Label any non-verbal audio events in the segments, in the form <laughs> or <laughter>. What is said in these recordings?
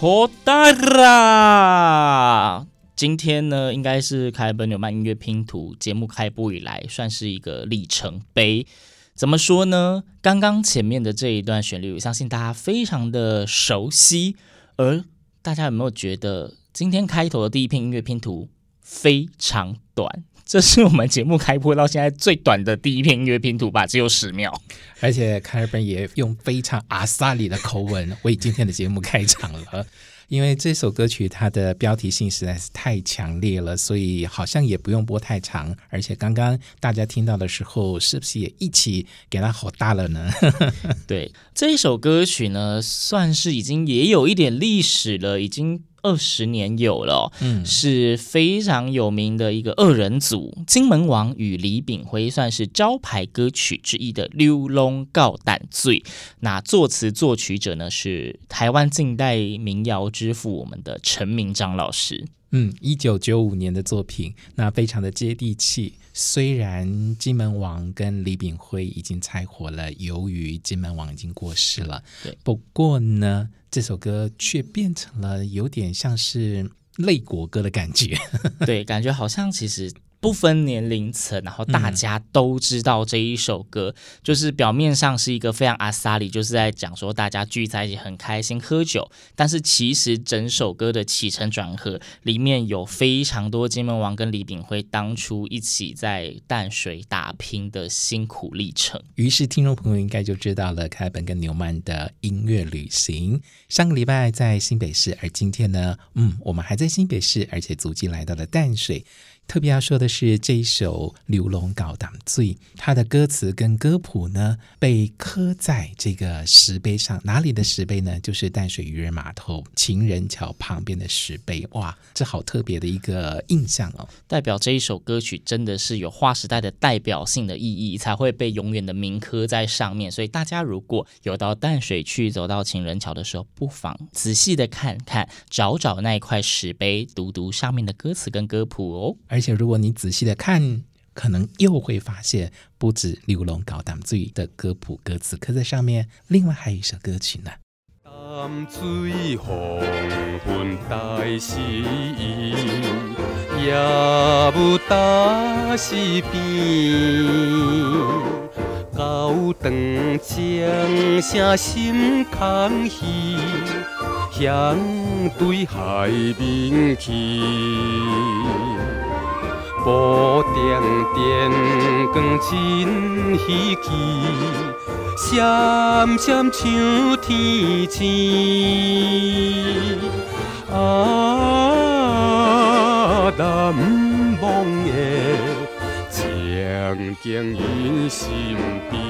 好大啦！今天呢，应该是凯本纽曼音乐拼图节目开播以来，算是一个里程碑。怎么说呢？刚刚前面的这一段旋律，我相信大家非常的熟悉。而大家有没有觉得，今天开头的第一篇音乐拼图非常短？这是我们节目开播到现在最短的第一篇音乐拼图吧，只有十秒。而且凯尔本也用非常阿萨里的口吻为今天的节目开场了，因为这首歌曲它的标题性实在是太强烈了，所以好像也不用播太长。而且刚刚大家听到的时候，是不是也一起给它吼大了呢？<laughs> 对，这一首歌曲呢，算是已经也有一点历史了，已经。二十年有了，哦，嗯，是非常有名的一个二人组，金门王与李炳辉算是招牌歌曲之一的《溜龙告胆醉》。那作词作曲者呢是台湾近代民谣之父，我们的陈明章老师。嗯，一九九五年的作品，那非常的接地气。虽然金门王跟李炳辉已经拆伙了，由于金门王已经过世了，对，不过呢，这首歌却变成了有点像是泪国歌的感觉，<laughs> 对，感觉好像其实。不分年龄层，然后大家都知道这一首歌，嗯、就是表面上是一个非常阿萨里，就是在讲说大家聚在一起很开心喝酒，但是其实整首歌的起承转合里面有非常多金门王跟李炳辉当初一起在淡水打拼的辛苦历程。于是听众朋友应该就知道了凯本跟牛曼的音乐旅行。上个礼拜在新北市，而今天呢，嗯，我们还在新北市，而且足迹来到了淡水。特别要说的是，这一首《流浪教胆水》，它的歌词跟歌谱呢，被刻在这个石碑上。哪里的石碑呢？就是淡水渔人码头情人桥旁边的石碑。哇，这好特别的一个印象哦！代表这一首歌曲真的是有划时代的代表性的意义，才会被永远的铭刻在上面。所以大家如果有到淡水去，走到情人桥的时候，不妨仔细的看看，找找那一块石碑，读读上面的歌词跟歌谱哦。而而且，如果你仔细的看，可能又会发现，不止《流浪教胆水》的歌谱歌词刻在上面，另外还有一首歌曲呢。胆水黄昏大西也不大西边，教胆将声心空虚，向对海面去。无点点光真稀奇，闪闪像天星。啊，难忘的情景印心边。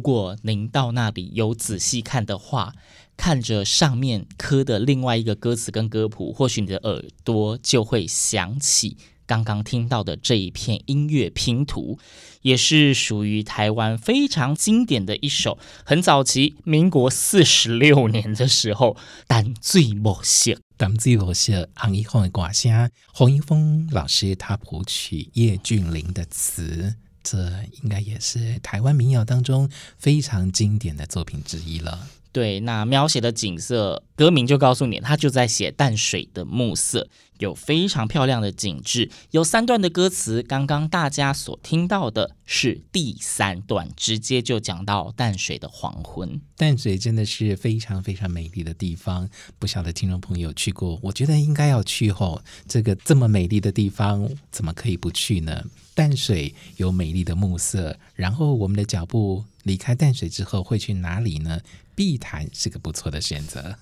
如果您到那里有仔细看的话，看着上面刻的另外一个歌词跟歌谱，或许你的耳朵就会想起刚刚听到的这一片音乐拼图，也是属于台湾非常经典的一首，很早期，民国四十六年的时候，胆水无色，胆水无色，洪一峰的歌声，洪一峰老师他谱曲，叶俊麟的词。这应该也是台湾民谣当中非常经典的作品之一了。对，那描写的景色，歌名就告诉你，他就在写淡水的暮色，有非常漂亮的景致。有三段的歌词，刚刚大家所听到的是第三段，直接就讲到淡水的黄昏。淡水真的是非常非常美丽的地方，不晓得听众朋友去过，我觉得应该要去后，这个这么美丽的地方，怎么可以不去呢？淡水有美丽的暮色，然后我们的脚步离开淡水之后会去哪里呢？碧潭是个不错的选择。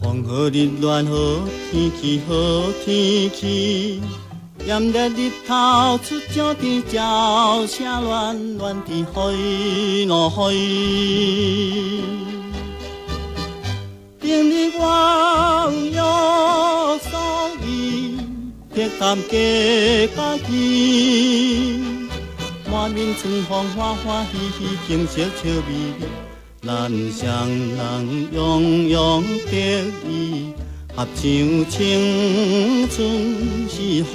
风和日暖和，天气好，天气炎热日头出照天，鸟声乱乱地飞咯飞。今日我有约束铁淡加家己，满面春风欢欢喜喜，景色笑眯眯，咱双人洋洋得意，合唱青春是非。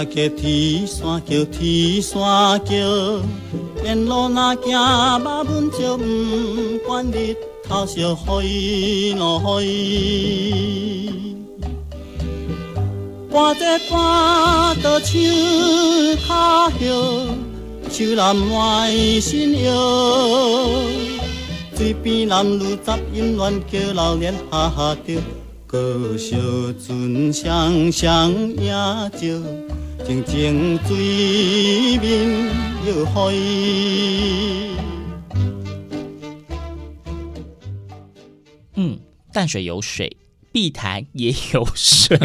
行过天山桥，天山桥，沿路若行马文就，不管日头烧飞咯飞。半这半倒树脚叶，树南满新叶，水边男女杂音乱叫，老练哈哈叫。歌小船双双映照，静静水面摇飞。嗯，淡水有水，碧潭也有水，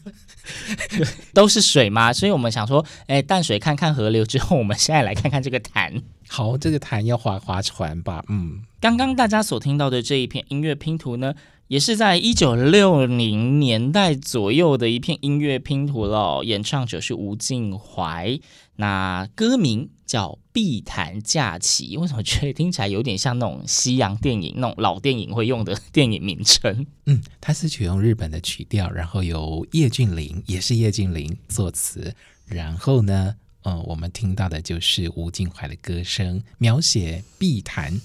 <laughs> 都是水嘛。所以我们想说，哎，淡水看看河流之后，我们现在来看看这个潭。好，这个潭要划划船吧？嗯，刚刚大家所听到的这一片音乐拼图呢，也是在一九六零年代左右的一片音乐拼图了，演唱者是吴靖怀，那歌名叫《碧潭架起》。为什么觉得听起来有点像那种西洋电影、那种老电影会用的电影名称？<laughs> 嗯，它是取用日本的曲调，然后由叶俊麟，也是叶俊麟作词，然后呢，嗯，我们听到的就是吴靖怀的歌声，描写碧潭。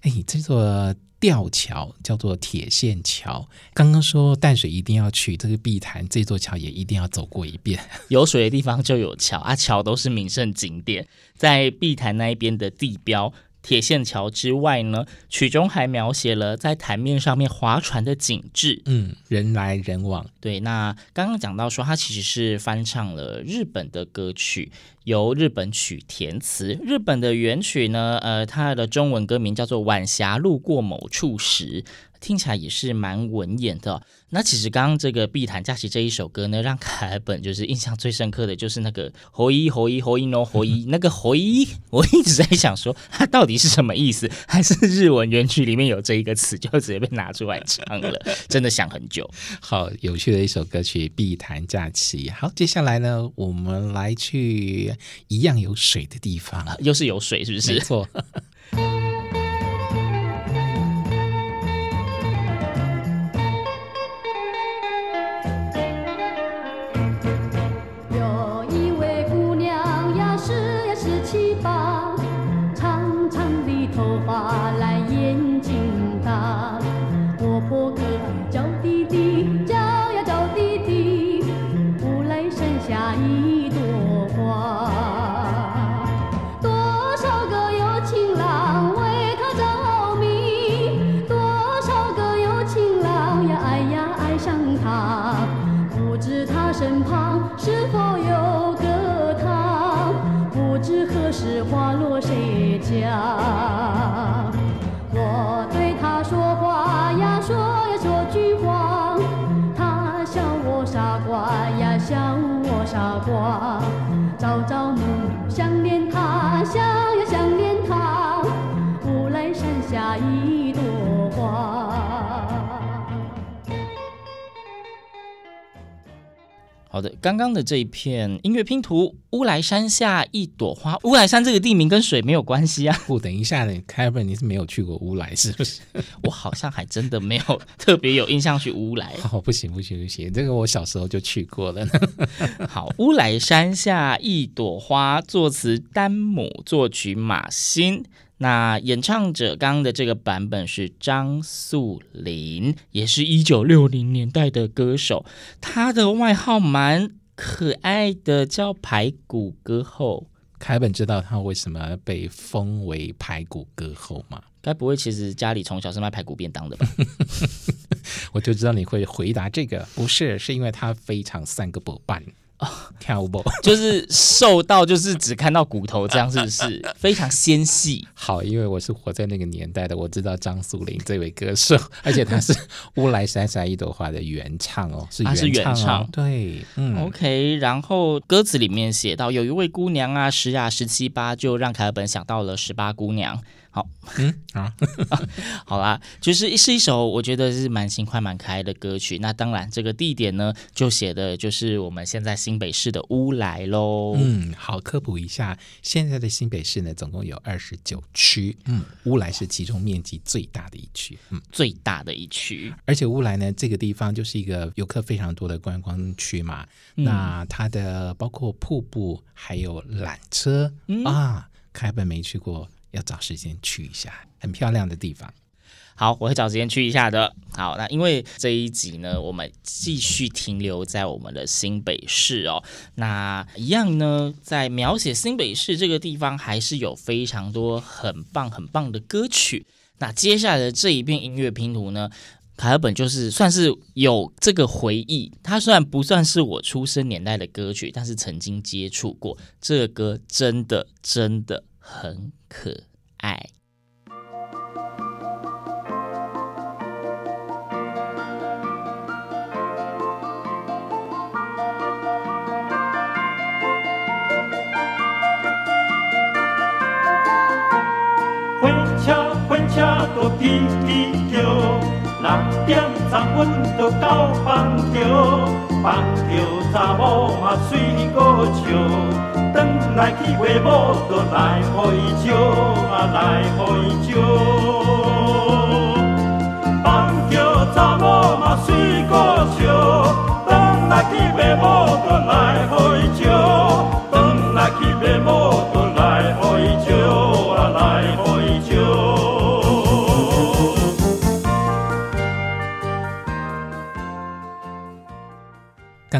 哎，这座。吊桥叫做铁线桥。刚刚说淡水一定要去这个碧潭，这座桥也一定要走过一遍。<laughs> 有水的地方就有桥啊，桥都是名胜景点。在碧潭那一边的地标铁线桥之外呢，曲中还描写了在潭面上面划船的景致。嗯，人来人往。对，那刚刚讲到说，他其实是翻唱了日本的歌曲。由日本曲填词，日本的原曲呢，呃，它的中文歌名叫做《晚霞路过某处时》，听起来也是蛮文言的。那其实刚刚这个《碧潭假期》这一首歌呢，让凯本就是印象最深刻的就是那个“回一回一回一 no 回忆”，<laughs> 那个“回一”，我一直在想说它到底是什么意思，还是日文原曲里面有这一个词，就直接被拿出来唱了，<laughs> 真的想很久。好有趣的一首歌曲《碧潭假期》。好，接下来呢，我们来去。一样有水的地方，又是有水，是不是？没错。朝朝暮暮想念他乡好的，刚刚的这一片音乐拼图，乌来山下一朵花。乌来山这个地名跟水没有关系啊。<laughs> 不，等一下呢，开本你是没有去过乌来是不是？<laughs> 我好像还真的没有特别有印象去乌来。<laughs> 哦，不行不行不行，这个我小时候就去过了。好，乌来山下一朵花，作词丹姆，作曲马新。那演唱者刚刚的这个版本是张素玲，也是一九六零年代的歌手，她的外号蛮可爱的，叫排骨歌后。凯本知道他为什么被封为排骨歌后吗？该不会其实家里从小是卖排骨便当的吧？<laughs> <laughs> 我就知道你会回答这个，不是，是因为他非常三个不伴。跳舞 <laughs> 就是瘦到就是只看到骨头这样，是不是 <laughs> 非常纤细？好，因为我是活在那个年代的，我知道张素玲这位歌手，<laughs> 而且他是《乌来闪闪一朵花》的原唱哦，是原唱，哦，啊，是原唱，对，嗯，OK。然后歌词里面写到，有一位姑娘啊，十呀十七八，就让凯尔本想到了十八姑娘。好，嗯啊，<laughs> <laughs> 好啦，就是是一首我觉得是蛮轻快、蛮可爱的歌曲。那当然，这个地点呢，就写的就是我们现在新北市的乌来喽。嗯，好，科普一下，现在的新北市呢，总共有二十九区，嗯，乌来是其中面积最大的一区，嗯，最大的一区。而且乌来呢，这个地方就是一个游客非常多的观光区嘛。嗯、那它的包括瀑布，还有缆车、嗯、啊，凯本没去过。要找时间去一下，很漂亮的地方。好，我会找时间去一下的。好，那因为这一集呢，我们继续停留在我们的新北市哦。那一样呢，在描写新北市这个地方，还是有非常多很棒很棒的歌曲。那接下来的这一片音乐拼图呢，凯尔本就是算是有这个回忆。它虽然不算是我出生年代的歌曲，但是曾经接触过这个歌，真的真的很可爱。火车火车都吱吱叫，六点十分就到板桥，放着查某嘛水果笑。转来去买某，就来予伊招啊，来予伊招。放着查某嘛水果笑，转来去买某，就来予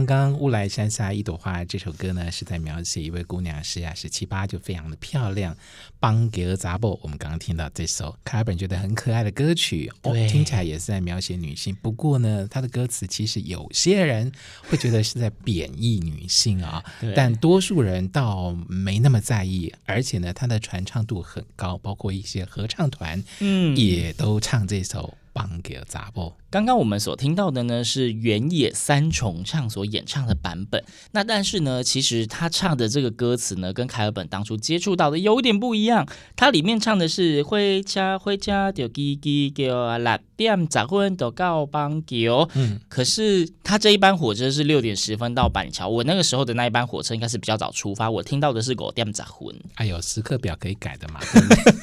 刚刚乌来山下一朵花这首歌呢，是在描写一位姑娘是呀十七八就非常的漂亮。邦格扎布，我们刚刚听到这首卡尔本觉得很可爱的歌曲，哦，听起来也是在描写女性。不过呢，它的歌词其实有些人会觉得是在贬义女性啊，但多数人倒没那么在意。而且呢，它的传唱度很高，包括一些合唱团，嗯，也都唱这首。帮给了杂波。刚刚我们所听到的呢，是原野三重唱所演唱的版本。那但是呢，其实他唱的这个歌词呢，跟凯尔本当初接触到的有点不一样。他里面唱的是“回家回家就叽叽叫啊，六点十分就到板桥”。嗯，可是他这一班火车是六点十分到板桥。我那个时候的那一班火车应该是比较早出发。我听到的是五点十分。哎呦，时刻表可以改的嘛？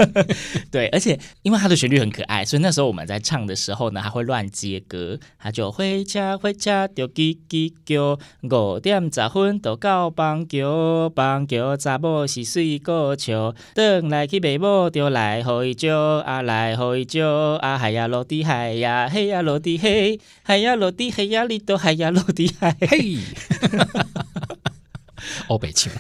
<laughs> 对，而且因为它的旋律很可爱，所以那时候我们在唱。的时候呢，还会乱接歌，他就回家回家就叽叽叫，五点十分就到邦桥，邦桥查某是水果笑，等来去买某就来予伊招，啊来予伊招，啊海呀落地海呀，嘿呀落地嘿，海呀落地嘿呀里头海呀落地海，嘿。<laughs> 欧北青，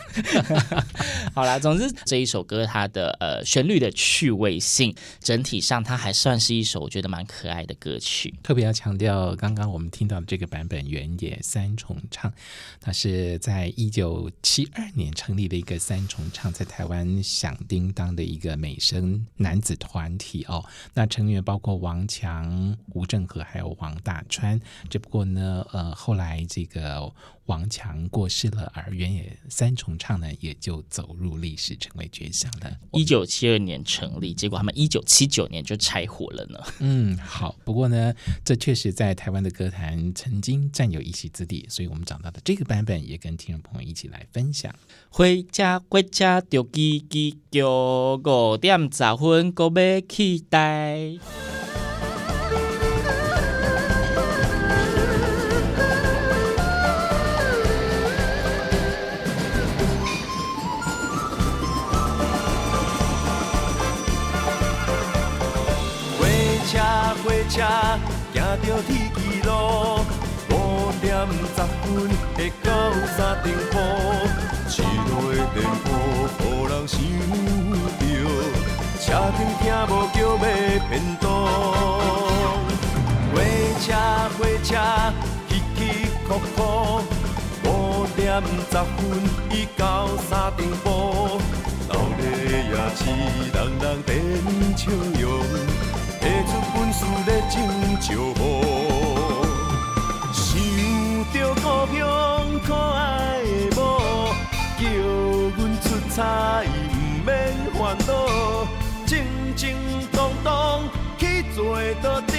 <laughs> 好啦，总之这一首歌它的呃旋律的趣味性，整体上它还算是一首我觉得蛮可爱的歌曲。特别要强调，刚刚我们听到的这个版本原野三重唱，它是在一九七二年成立的一个三重唱，在台湾响叮当的一个美声男子团体哦。那成员包括王强、吴正和还有王大川。只不过呢，呃，后来这个。王强过世了，而原野三重唱呢，也就走入历史，成为绝响了。一九七二年成立，结果他们一九七九年就拆伙了呢。嗯，好，不过呢，这确实在台湾的歌坛曾经占有一席之地，所以我们找到的这个版本也跟听众朋友一起来分享。回家回家就叽叽叫，五点十分过要期待。车，行着天墘路，五点十分会到三重埔，市内的店铺，予人想着，车顶听无叫要变动。火车火车，起起伏伏，五点十分已到三重埔。也是人人电笑容，出本事咧唱招呼。想着故乡可爱的某，叫阮出差不免烦恼，静静当当去做桌顶，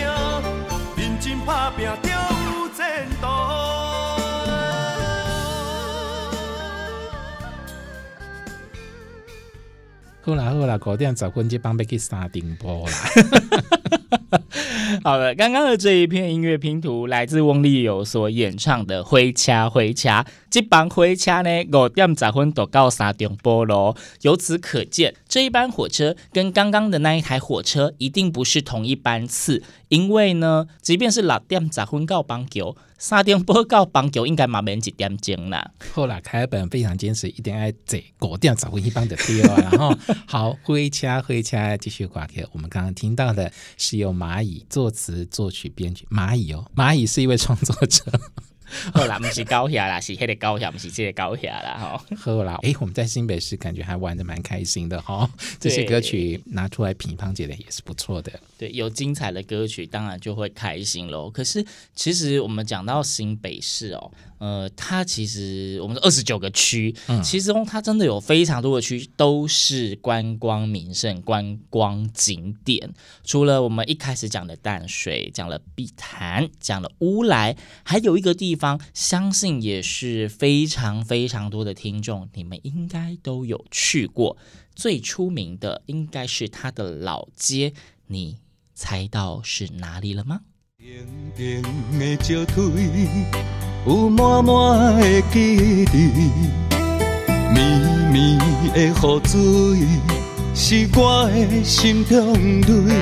认真打拼就有前途。好啦好啦，五点十分就帮要去三重埔啦。<laughs> <laughs> 好了，刚刚的这一片音乐拼图来自翁立友所演唱的《灰掐灰掐》，这班灰掐呢五点十分就到三重埔咯。由此可见，这一班火车跟刚刚的那一台火车一定不是同一班次，因为呢，即便是六点十分到邦桥。三点半到邦桥应该嘛免一点钟啦。后来凯尔本非常坚持，一定要坐五点十分一班的 <laughs> 车。然后好，回车回车继续挂掉。我们刚刚听到的是由蚂蚁作词作曲编曲，蚂蚁哦，蚂蚁是一位创作者。<laughs> 好啦，不是高铁啦，是黑的高铁，不是这个高铁啦。哈，好啦，哎，我们在新北市感觉还玩的蛮开心的哈。这些歌曲拿出来品乓姐的也是不错的。对，有精彩的歌曲，当然就会开心喽。可是，其实我们讲到新北市哦。呃，它其实我们是二十九个区，嗯，其中它真的有非常多的区都是观光名胜、观光景点。除了我们一开始讲的淡水，讲了碧潭，讲了乌来，还有一个地方，相信也是非常非常多的听众，你们应该都有去过。最出名的应该是它的老街，你猜到是哪里了吗？点点的石腿，有满满的记忆，绵绵的雨水，是我的心中泪。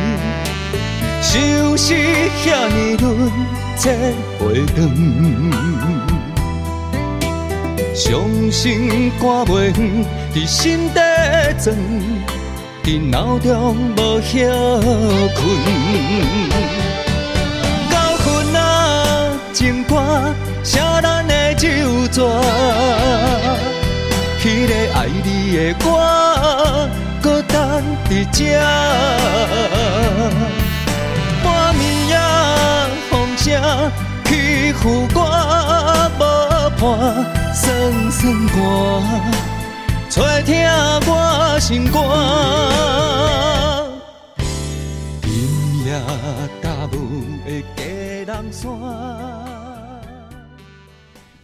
相思遐尼轮，这回转，伤心肝袂远，伫心底钻，在脑中无歇困。情歌，写咱的旧纸，迄个爱你的我，搁等伫这。半暝夜风声去赴我，无伴酸酸歌，吹疼我心肝。今夜大雾的佳人山。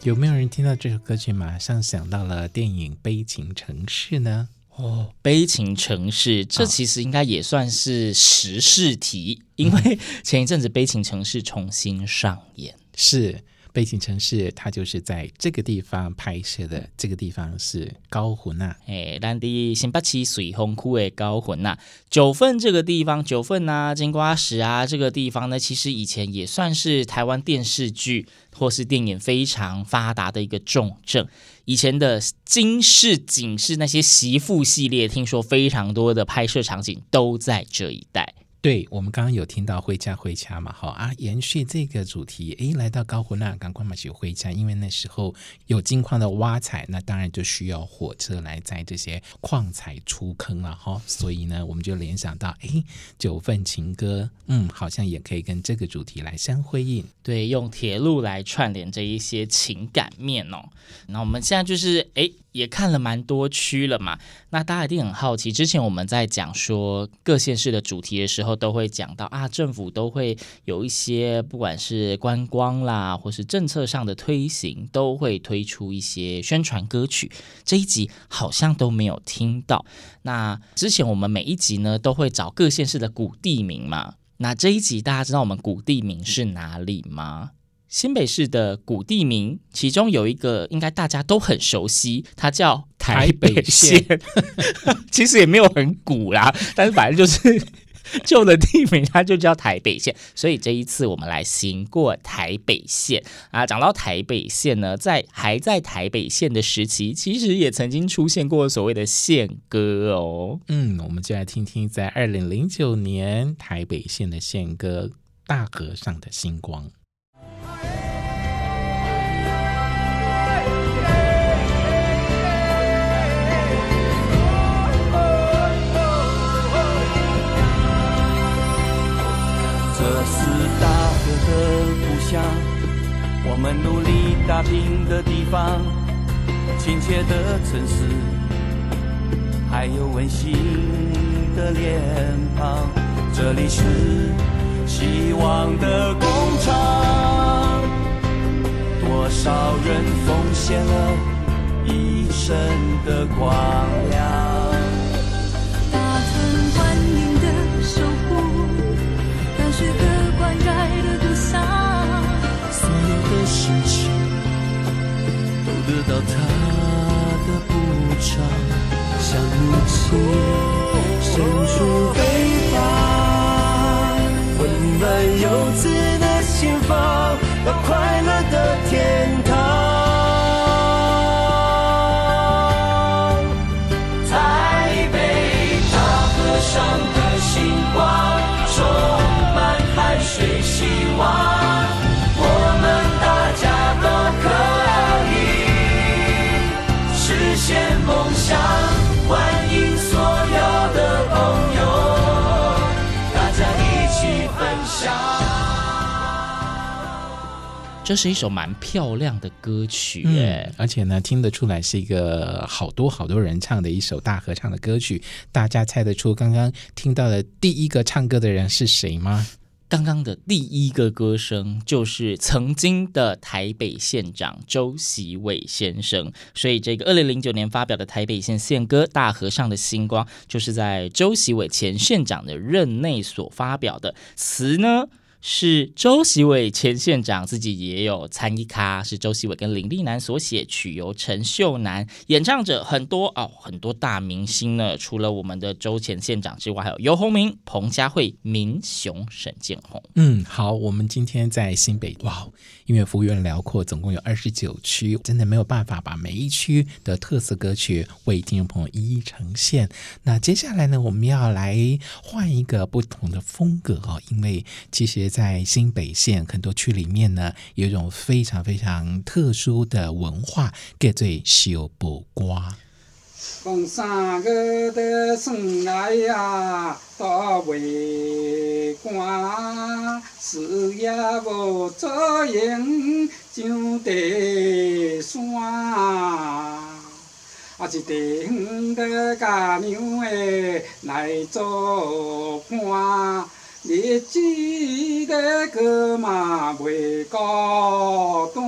有没有人听到这首歌曲，马上想到了电影《悲情城市》呢？哦，《悲情城市》这其实应该也算是时事题，哦、因为前一阵子《悲情城市》重新上演，是。背景城市，它就是在这个地方拍摄的。这个地方是高魂呐，哎，咱的新北市水丰区的高魂呐，九份这个地方，九份啊，金瓜石啊，这个地方呢，其实以前也算是台湾电视剧或是电影非常发达的一个重镇。以前的金氏、锦氏那些媳妇系列，听说非常多的拍摄场景都在这一带。对，我们刚刚有听到回家回家嘛，好啊，延续这个主题，诶，来到高湖那刚刚嘛就回家，因为那时候有金矿的挖采，那当然就需要火车来载这些矿采出坑了哈，所以呢，我们就联想到，诶，九份情歌，嗯，好像也可以跟这个主题来相辉映，对，用铁路来串联这一些情感面哦。那我们现在就是，诶。也看了蛮多区了嘛，那大家一定很好奇。之前我们在讲说各县市的主题的时候，都会讲到啊，政府都会有一些不管是观光啦，或是政策上的推行，都会推出一些宣传歌曲。这一集好像都没有听到。那之前我们每一集呢，都会找各县市的古地名嘛。那这一集大家知道我们古地名是哪里吗？新北市的古地名，其中有一个应该大家都很熟悉，它叫台北县。北 <laughs> 其实也没有很古啦，但是反正就是 <laughs> 旧的地名它就叫台北县，所以这一次我们来行过台北县啊。讲到台北县呢，在还在台北县的时期，其实也曾经出现过所谓的县歌哦。嗯，我们就来听听在二零零九年台北县的县歌《大河上的星光》。这是大哥的故乡我们努力打拼的地方，亲切的城市，还有温馨的脸庞。这里是希望的工厂，多少人奉献了一生的光亮。到他的补偿，像母亲伸出臂膀，温暖游子的心房，那快乐的天。这是一首蛮漂亮的歌曲，哎、嗯，而且呢，听得出来是一个好多好多人唱的一首大合唱的歌曲。大家猜得出刚刚听到的第一个唱歌的人是谁吗？刚刚的第一个歌声就是曾经的台北县长周锡玮先生。所以，这个二零零九年发表的台北县县歌《大和尚的星光》，就是在周锡玮前县长的任内所发表的词呢。是周锡伟前县长自己也有参一咖，是周锡伟跟林立南所写，曲由陈秀楠演唱者，很多哦，很多大明星呢。除了我们的周前县长之外，还有游鸿明、彭佳慧、民雄、沈建宏。嗯，好，我们今天在新北，哇，音乐幅员辽阔，总共有二十九区，真的没有办法把每一区的特色歌曲为听众朋友一一呈现。那接下来呢，我们要来换一个不同的风格哦，因为其实。在新北县很多区里面呢，有一种非常非常特殊的文化，叫做小波瓜。讲三个的孙来呀，都未干，事业无做成，上地山，啊，一地方的家娘诶来做伴。日子的过嘛袂孤单，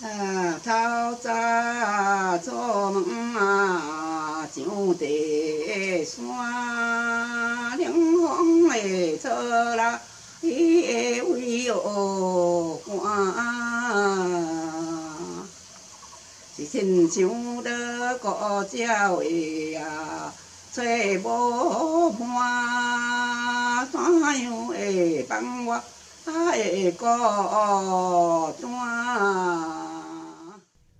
啊，透早做梦啊，上地山，凉风会吹来伊的胃哦寒，一亲像的高脚位呀。找无伴，怎样会帮我爱孤单？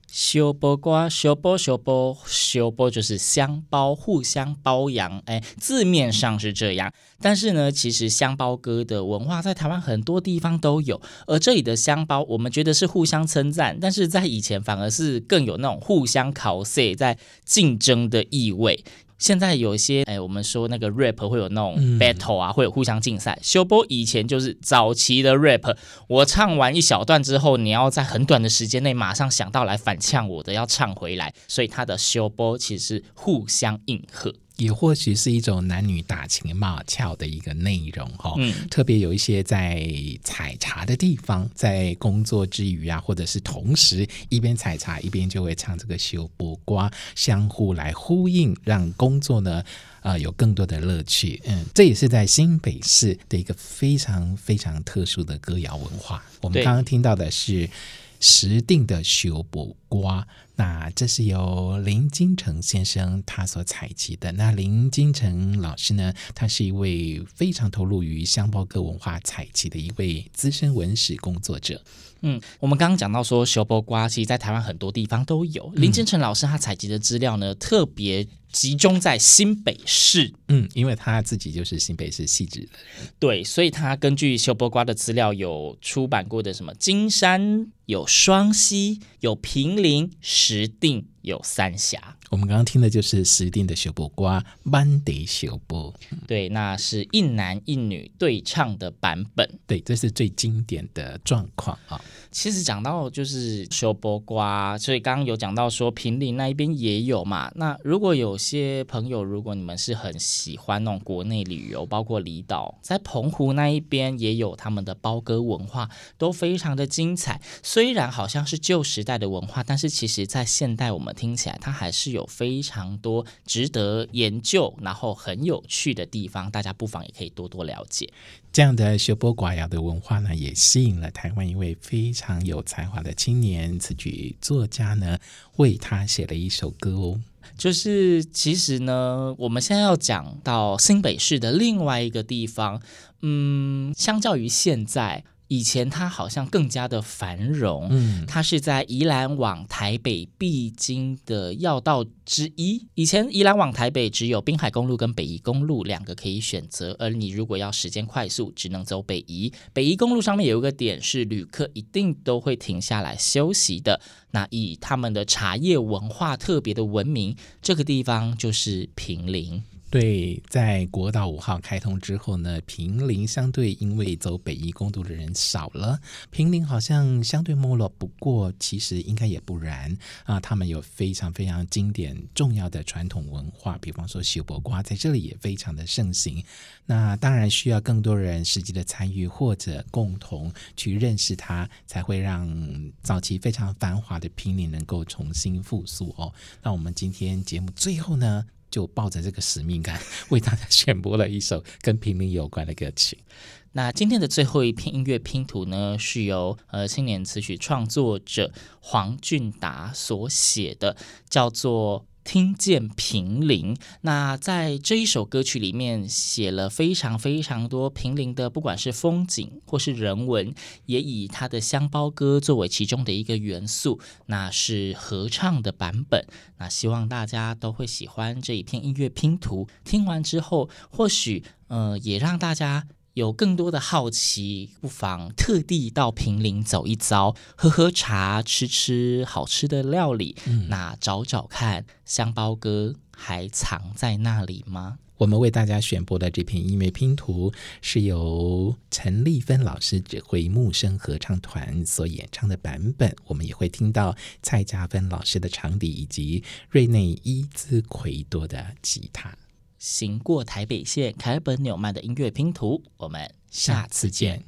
小波瓜，小波小波小波就是香包，互相包养。哎，字面上是这样，但是呢，其实香包哥的文化在台湾很多地方都有。而这里的香包，我们觉得是互相称赞，但是在以前反而是更有那种互相考试、在竞争的意味。现在有一些哎，我们说那个 rap 会有那种 battle 啊，嗯、会有互相竞赛。修波以前就是早期的 rap，我唱完一小段之后，你要在很短的时间内马上想到来反呛我的，要唱回来。所以他的修波其实是互相应和。也或许是一种男女打情骂俏的一个内容哈，嗯，特别有一些在采茶的地方，在工作之余啊，或者是同时一边采茶一边就会唱这个修波瓜，相互来呼应，让工作呢啊、呃、有更多的乐趣。嗯，这也是在新北市的一个非常非常特殊的歌谣文化。我们刚刚听到的是。石定的修补瓜，那这是由林金城先生他所采集的。那林金城老师呢，他是一位非常投入于香胞歌文化采集的一位资深文史工作者。嗯，我们刚刚讲到说，修波瓜其实在台湾很多地方都有。林金城老师他采集的资料呢，特别集中在新北市。嗯，因为他自己就是新北市汐止的人。对，所以他根据修波瓜的资料，有出版过的什么金山。有双溪，有平林、石碇，有三峡。我们刚刚听的就是石定的小波瓜，班迪小波。对，那是一男一女对唱的版本。对，这是最经典的状况啊。其实讲到就是小波瓜，所以刚刚有讲到说平林那一边也有嘛。那如果有些朋友，如果你们是很喜欢那种国内旅游，包括离岛，在澎湖那一边也有他们的包歌文化，都非常的精彩。虽然好像是旧时代的文化，但是其实，在现代我们听起来，它还是有非常多值得研究，然后很有趣的地方。大家不妨也可以多多了解。这样的修波寡谣的文化呢，也吸引了台湾一位非常有才华的青年词曲作家呢，为他写了一首歌哦。就是其实呢，我们现在要讲到新北市的另外一个地方，嗯，相较于现在。以前它好像更加的繁荣，嗯，它是在宜兰往台北必经的要道之一。以前宜兰往台北只有滨海公路跟北宜公路两个可以选择，而你如果要时间快速，只能走北宜。北宜公路上面有一个点是旅客一定都会停下来休息的，那以他们的茶叶文化特别的闻名，这个地方就是平林。对，在国道五号开通之后呢，平林相对因为走北宜公路的人少了，平林好像相对没落。不过其实应该也不然啊，他们有非常非常经典重要的传统文化，比方说小波瓜在这里也非常的盛行。那当然需要更多人实际的参与或者共同去认识它，才会让早期非常繁华的平林能够重新复苏哦。那我们今天节目最后呢，就抱着这个使命感，<laughs> 为大家选播了一首跟平民有关的歌曲。那今天的最后一篇音乐拼图呢，是由呃青年词曲创作者黄俊达所写的，叫做。听见平林，那在这一首歌曲里面写了非常非常多平林的，不管是风景或是人文，也以他的香包歌作为其中的一个元素，那是合唱的版本。那希望大家都会喜欢这一篇音乐拼图。听完之后，或许呃也让大家。有更多的好奇，不妨特地到平林走一遭，喝喝茶，吃吃好吃的料理。嗯，那找找看，香包哥还藏在那里吗？我们为大家选播的这篇音乐拼图，是由陈丽芬老师指挥木声合唱团所演唱的版本。我们也会听到蔡家芬老师的长笛，以及瑞内伊兹奎多的吉他。行过台北县，凯本纽曼的音乐拼图，我们下次见。